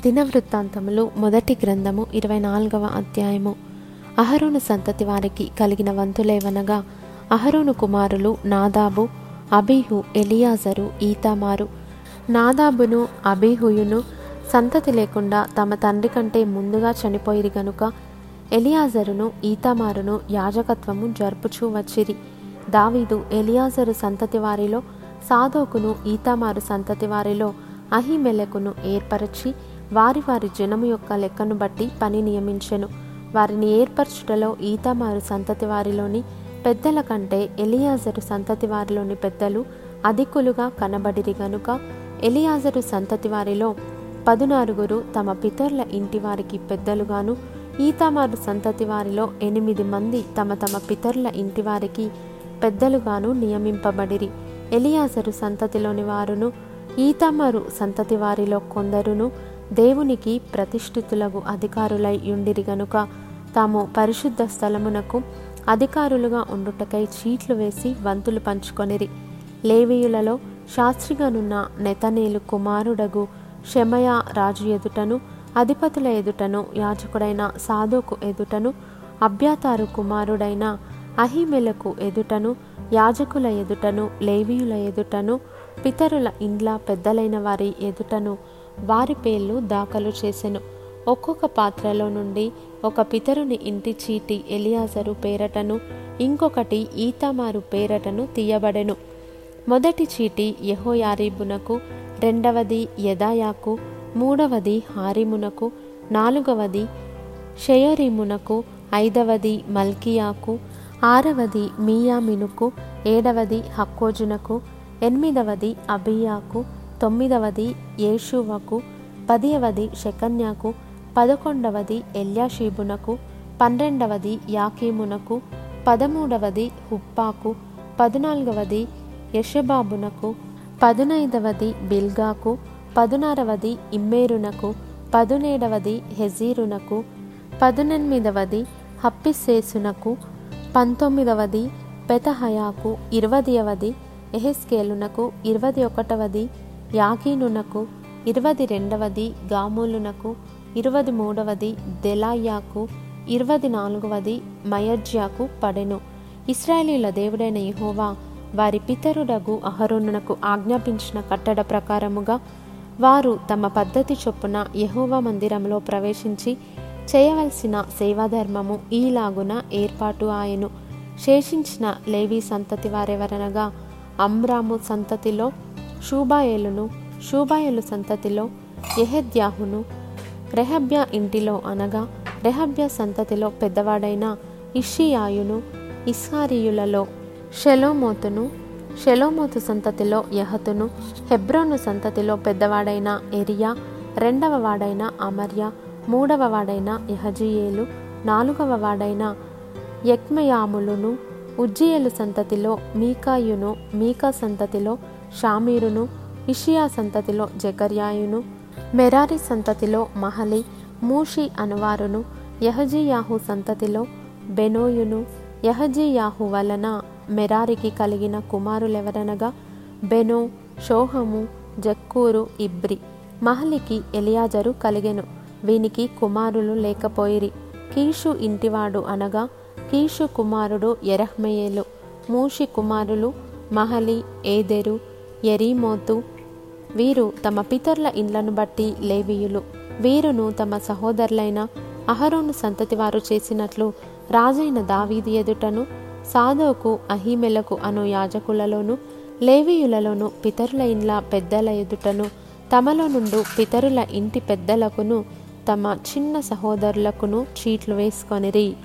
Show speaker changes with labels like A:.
A: దినవృత్తాంతములు మొదటి గ్రంథము ఇరవై నాలుగవ అధ్యాయము. అహరోను సంతతి వారికి కలిగిన వంతులేవనగా అహరోను కుమారులు నాదాబు అబీహు ఎలియాజరు ఈతామారు. నాదాబును అబీహుయును సంతతి లేకుండా తమ తండ్రి కంటే ముందుగా చనిపోయిరి గనుక ఎలియాజరును ఈతామారును యాజకత్వము జరుపుచూ వచ్చిరి. దావీదు ఎలియాజరు సంతతి వారిలో సాదోకును ఈతామారు సంతతి వారిలో అహిమెలకును ఏర్పరచి వారి వారి జనము యొక్క లెక్కను బట్టి పని నియమించెను. వారిని ఏర్పరచుటలో ఈతమారు సంతతి వారిలోని పెద్దల కంటే ఎలియాజరు సంతతి వారిలోని పెద్దలు అధికులుగా కనబడిరి గనుక ఎలియాజరు సంతతి వారిలో పదునారుగురు తమ పితరుల ఇంటి వారికి పెద్దలుగాను ఈతమారు సంతతి వారిలో ఎనిమిది మంది తమ తమ పితరుల ఇంటి వారికి పెద్దలుగాను నియమింపబడిరి. ఎలియాజరు సంతతిలోని వారును ఈతమారు సంతతి వారిలో కొందరును దేవునికి ప్రతిష్ఠితులకు అధికారులై ఉండిరి గనుక తాము పరిశుద్ధ స్థలమునకు అధికారులుగా ఉండుటకై చీట్లు వేసి వంతులు పంచుకొనిరి. లేవీయులలో శాస్త్రిగానున్న నెతనేలు కుమారుడగు షమయ రాజు ఎదుటను అధిపతుల ఎదుటను యాజకుడైన సాధోకు ఎదుటను అభ్యాతారు కుమారుడైన అహిమెలకు ఎదుటను యాజకుల ఎదుటను లేవీయుల ఎదుటను పితరుల ఇండ్ల పెద్దలైన వారి ఎదుటను వారి పేర్లు దాఖలు చేసెను. ఒక్కొక్క పాత్రలో నుండి ఒక పితరుని ఇంటి చీటి ఎలియాజరు పేరటను ఇంకొకటి ఈతమారు పేరటను తీయబడెను. మొదటి చీటి యహోయారీబునకు రెండవది యదాయాకు మూడవది హారిమునకు నాలుగవది షయరీమునకు ఐదవది మల్కియాకు ఆరవది మీయామినుకు ఏడవది హక్కోజునకు ఎనిమిదవది అబియాకు తొమ్మిదవది యేషువకు పదియవది షకన్యాకు పదకొండవది ఎల్యాషీబునకు పన్నెండవది యాకీమునకు పదమూడవది హుప్పాకు పద్నాలుగవది యషబాబునకు పదునైదవది బిల్గాకు పదునారవది ఇమ్మేరునకు పదునేడవది హెజీరునకు పదునెనిమిదవది హప్పిసేసునకు పంతొమ్మిదవది పెతహయాకు ఇరవదవది ఎహెస్కేలునకు ఇరవది ఒకటవది యాకీనునకు ఇరవది రెండవది గామూలునకు ఇరవది మూడవది దెలాయాకు ఇరవది నాలుగవది మయర్జ్యాకు పడెను. ఇస్రాయేలీల దేవుడైన యహోవా వారి పితరుడగు అహరోనునకు ఆజ్ఞాపించిన కట్టడ ప్రకారముగా వారు తమ పద్ధతి చొప్పున యహోవా మందిరంలో ప్రవేశించి చేయవలసిన సేవాధర్మము ఈలాగున ఏర్పాటు ఆయను. శేషించిన లేవీ సంతతి వారెవరనగా అమ్రాము సంతతిలో షూబాయేలును షూబాయేలు సంతతిలో యెహెద్యాహును రెహబ్యా ఇంటిలో అనగా రెహబ్యా సంతతిలో పెద్దవాడైన ఇషియాయును ఇస్హారియులలో షెలోమోతును షెలోమోతు సంతతిలో యహతును హెబ్రోను సంతతిలో పెద్దవాడైన ఎరియా రెండవ వాడైన అమర్య మూడవ వాడైన యహజియేలు నాలుగవ వాడైన యక్మయాములును ఉజ్జియేలు సంతతిలో మీకాయును మీకా సంతతిలో షామీరును ఇషియా సంతతిలో జకర్యాయును మెరారి సంతతిలో మహలి మూషి అనువారును యహజీయాహు సంతతిలో బెనోయును యహజీయాహు వలన మెరారికి కలిగిన కుమారులెవరనగా బెనో షోహము జక్కూరు ఇబ్రి. మహలికి ఎలియాజరు కలిగెను. వీనికి కుమారులు లేకపోయిరి. కీషు ఇంటివాడు అనగా కీషు కుమారుడు ఎరహ్మయేలు మూషి కుమారులు మహలి ఏదెరు ఎరీమోతు వీరు తమ పితరుల ఇండ్లను బట్టి లేవీయులు. వీరును తమ సహోదరులైన అహరోను సంతతి వారు చేసినట్లు రాజైన దావీది ఎదుటను సాదోకు అహీమెలకు అను యాజకులలోను లేవీయులలోను పితరుల ఇండ్ల పెద్దల ఎదుటను తమలో నుండు పితరుల ఇంటి పెద్దలకును తమ చిన్న సహోదరులకును చీట్లు వేసుకొనిరి.